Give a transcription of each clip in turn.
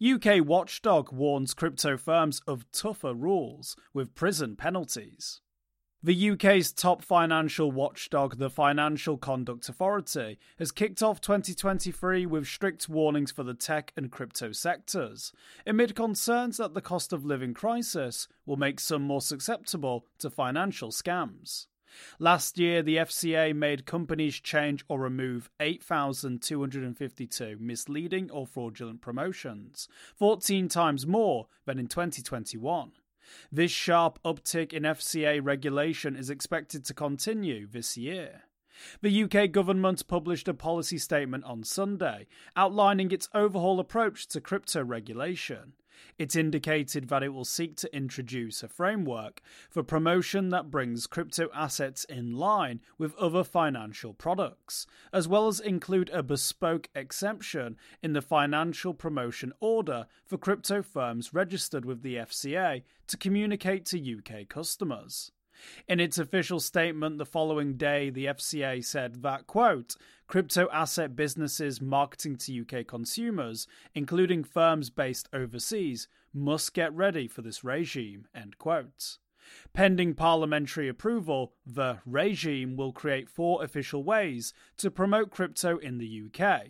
UK watchdog warns crypto firms of tougher rules with prison penalties. The UK's top financial watchdog, the Financial Conduct Authority, has kicked off 2023 with strict warnings for the tech and crypto sectors, amid concerns that the cost of living crisis will make some more susceptible to financial scams. Last year, the FCA made companies change or remove 8,252 misleading or fraudulent promotions, 14 times more than in 2021. This sharp uptick in FCA regulation is expected to continue this year. The UK government published a policy statement on Sunday outlining its overhaul approach to crypto regulation. It indicated that it will seek to introduce a framework for promotion that brings crypto assets in line with other financial products, as well as include a bespoke exemption in the financial promotion order for crypto firms registered with the FCA to communicate to UK customers. In its official statement the following day, the FCA said that, quote, crypto asset businesses marketing to UK consumers, including firms based overseas, must get ready for this regime, end quote. Pending parliamentary approval, the regime will create four official ways to promote crypto in the UK.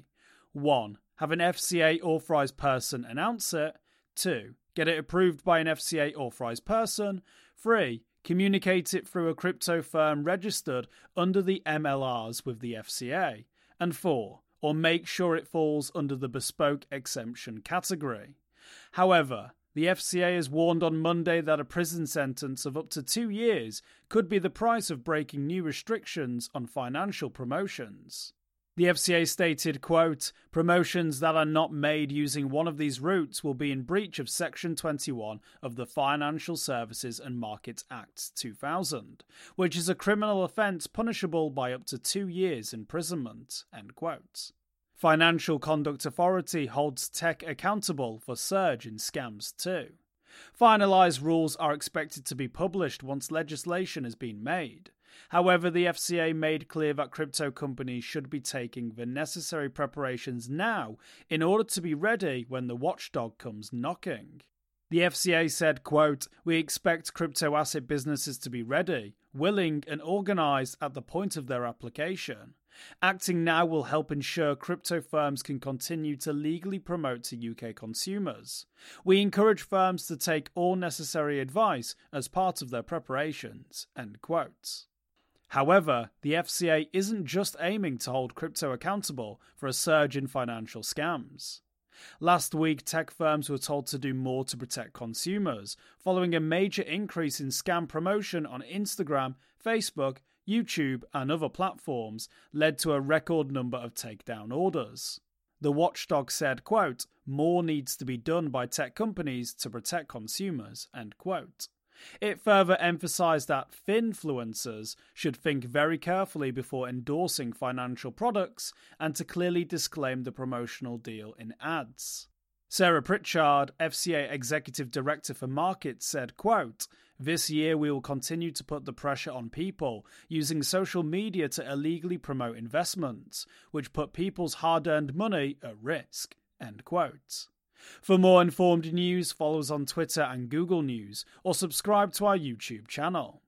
1. Have an FCA authorised person announce it. 2. Get it approved by an FCA authorised person. 3 communicate it through a crypto firm registered under the MLRs with the FCA, and 4. Or make sure it falls under the bespoke exemption category. However, the FCA has warned on Monday that a prison sentence of up to two years could be the price of breaking new restrictions on financial promotions. The FCA stated, quote, promotions that are not made using one of these routes will be in breach of Section 21 of the Financial Services and Markets Act 2000, which is a criminal offence punishable by up to two years imprisonment, end quote. Financial Conduct Authority holds tech accountable for surge in scams too. Finalised rules are expected to be published once legislation has been made. However, the FCA made clear that crypto companies should be taking the necessary preparations now in order to be ready when the watchdog comes knocking. The FCA said, quote, We expect crypto asset businesses to be ready, willing, and organized at the point of their application. Acting now will help ensure crypto firms can continue to legally promote to UK consumers. We encourage firms to take all necessary advice as part of their preparations. End quote. However, the FCA isn't just aiming to hold crypto accountable for a surge in financial scams. Last week, tech firms were told to do more to protect consumers, following a major increase in scam promotion on Instagram, Facebook, YouTube, and other platforms, led to a record number of takedown orders. The watchdog said, quote, more needs to be done by tech companies to protect consumers, end quote. It further emphasized that finfluencers should think very carefully before endorsing financial products and to clearly disclaim the promotional deal in ads. Sarah Pritchard, FCA Executive Director for Markets, said, quote, This year we will continue to put the pressure on people using social media to illegally promote investments, which put people's hard earned money at risk. End quote. For more informed news, follow us on Twitter and Google News, or subscribe to our YouTube channel.